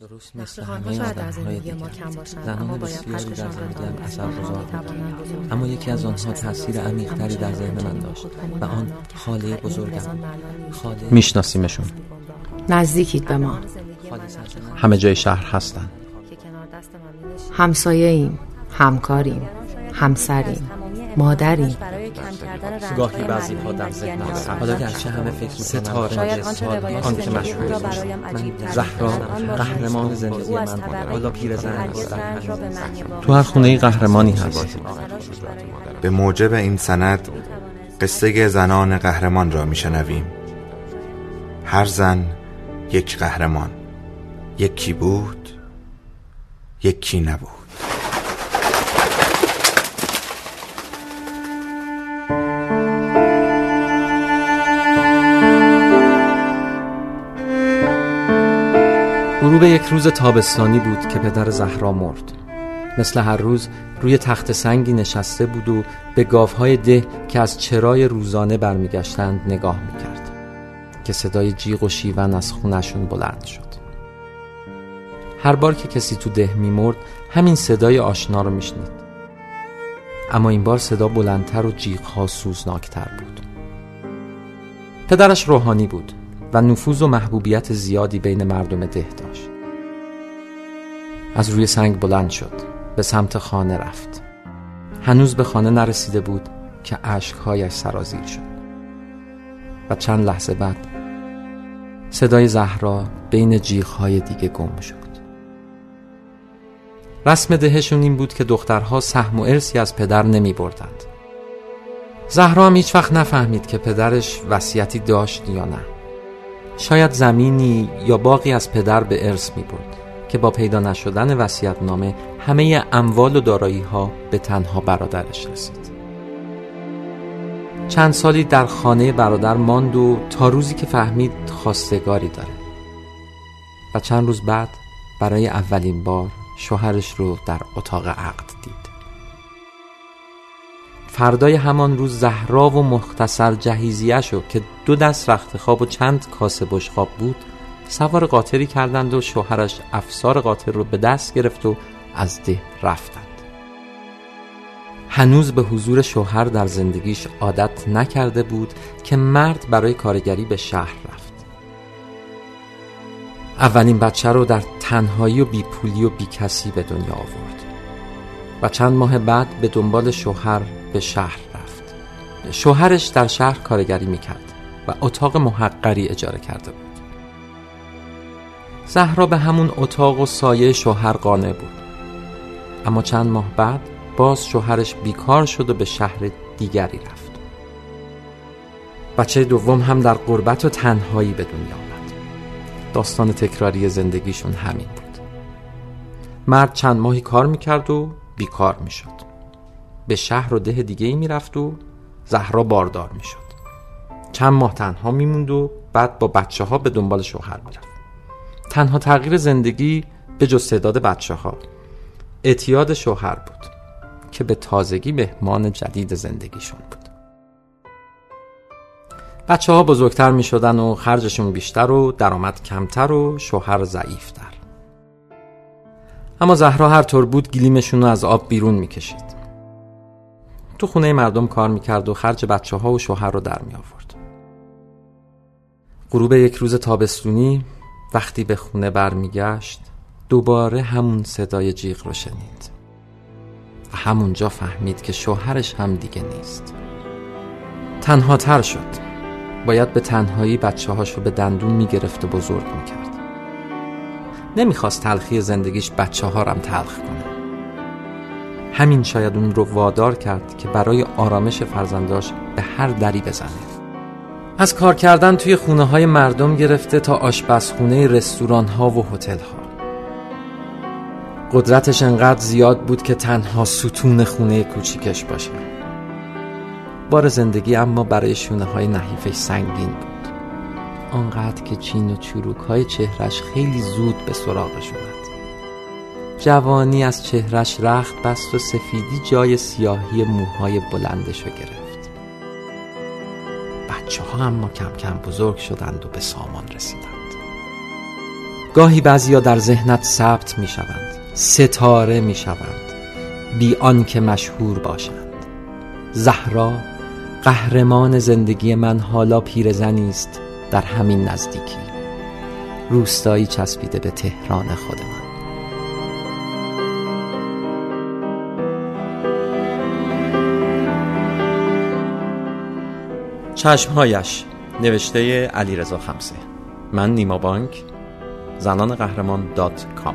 درست مثل همه آدمهای دیگر. زنان بسیاری در زندگیم اثر گذار بود اما یکی از آنها تاثیر عمیقتری در ذهن من داشت و آن خاله بزرگم. خاله میشناسیمشون. نزدیکید به ما. همه جای شهر هستن. همسایه ایم همکاریم همسریم مادریم. گاهی بعضی ها در ذهن حالا گرچه همه فکر ستاره شاید آن که مشهور زهرا قهرمان زندگی من بوده حالا پیرزن تو هر خونه قهرمانی هست به موجب این سند قصه زنان قهرمان را میشنویم. هر زن یک قهرمان. یکی بود یکی نبود. غروب یک روز تابستانی بود که پدر زهرا مرد. مثل هر روز روی تخت سنگی نشسته بود و به گاوهای ده که از چرای روزانه برمیگشتند نگاه می‌کرد که صدای جیغ و شیون از خونشون بلند شد. هر بار که کسی تو ده میمرد همین صدای آشنا رو میشنید. اما این بار صدا بلندتر و جیغها سوزناکتر بود. پدرش روحانی بود و نفوذ و محبوبیت زیادی بین مردم ده داشت. از روی سنگ بلند شد به سمت خانه رفت. هنوز به خانه نرسیده بود که عشقهایش سرازیر شد. و چند لحظه بعد صدای زهرا بین جیغهای دیگه گم شد. رسم دهشون این بود که دخترها سهم و ارسی از پدر نمی بردند. زهرا هم هیچ وقت نفهمید که پدرش وصیتی داشت یا نه. شاید زمینی یا باقی از پدر به ارث می برد. که با پیدا نشدن وصیت نامه همه اموال و دارایی ها به تنها برادرش رسید. چند سالی در خانه برادر ماند و تا روزی که فهمید خواستگاری داره. و چند روز بعد برای اولین بار شوهرش رو در اتاق عقد دید. فردای همان روز زهرا و مختصر جهیزیه شو که دو دست رخت خواب و چند کاسه بشخاب بود سوار قاطری کردند و شوهرش افسار قاطر رو به دست گرفت و از ده رفتند. هنوز به حضور شوهر در زندگیش عادت نکرده بود که مرد برای کارگری به شهر رفت. اولین بچه رو در تنهایی و بیپولی و بیکسی به دنیا آورد و چند ماه بعد به دنبال شوهر به شهر رفت. شوهرش در شهر کارگری می‌کرد و اتاق محقری اجاره کرده بود. زهرا به همون اتاق و سایه شوهر قانع بود. اما چند ماه بعد باز شوهرش بیکار شد و به شهر دیگری رفت. بچه دوم هم در غربت و تنهایی به دنیا آمد. داستان تکراری زندگیشون همین بود. مرد چند ماهی کار می‌کرد و بیکار می‌شد. به شهر و ده دیگه ای می‌رفت و زهرا باردار می‌شد. چند ماه تنها میموند و بعد با بچه ها به دنبال شوهر می‌رفت. تنها تغییر زندگی به جز تعداد بچه ها اعتیاد شوهر بود که به تازگی مهمان جدید زندگیشون بود. بچه ها بزرگتر می شدن و خرجشون بیشتر و درآمد کمتر و شوهر ضعیفتر. اما زهرا هر طور بود گلیمشون رو از آب بیرون می کشید تو خونه مردم کار می‌کرد و خرج بچه ها و شوهر رو در می آورد غروب یک روز تابستونی وقتی به خونه برمیگشت دوباره همون صدای جیغ رو شنید. و همونجا فهمید که شوهرش هم دیگه نیست. تنها تر شد. باید به تنهایی بچه هاشو به دندون می‌گرفت و بزرگ می‌کرد. نمی‌خواست تلخی زندگیش بچه ها تلخ کنه. همین شاید اون رو وادار کرد که برای آرامش فرزنداش به هر دری بزنه. از کار کردن توی خونه های مردم گرفته تا آشپزخونه رستوران ها و هتل ها قدرتش انقدر زیاد بود که تنها ستون خونه کوچیکش باشه. بار زندگی اما برای شونه های نحیفش سنگین بود. آنقدر که چین و چروک های چهرش خیلی زود به سراغش اومد. جوانی از چهرش رخت بست و سفیدی جای سیاهی موهای بلندش رو گرفت. بچه ها اما کم کم بزرگ شدند و به سامان رسیدند. گاهی بعضیا در ذهنت ثبت می شوند ستاره می شوند بی آنکه مشهور باشند. زهرا قهرمان زندگی من حالا پیرزنی است در همین نزدیکی. روستایی چسبیده به تهران خود چشمهایش. نوشته علیرضا خمسه. من نیما بانک. زنان قهرمان دات کام.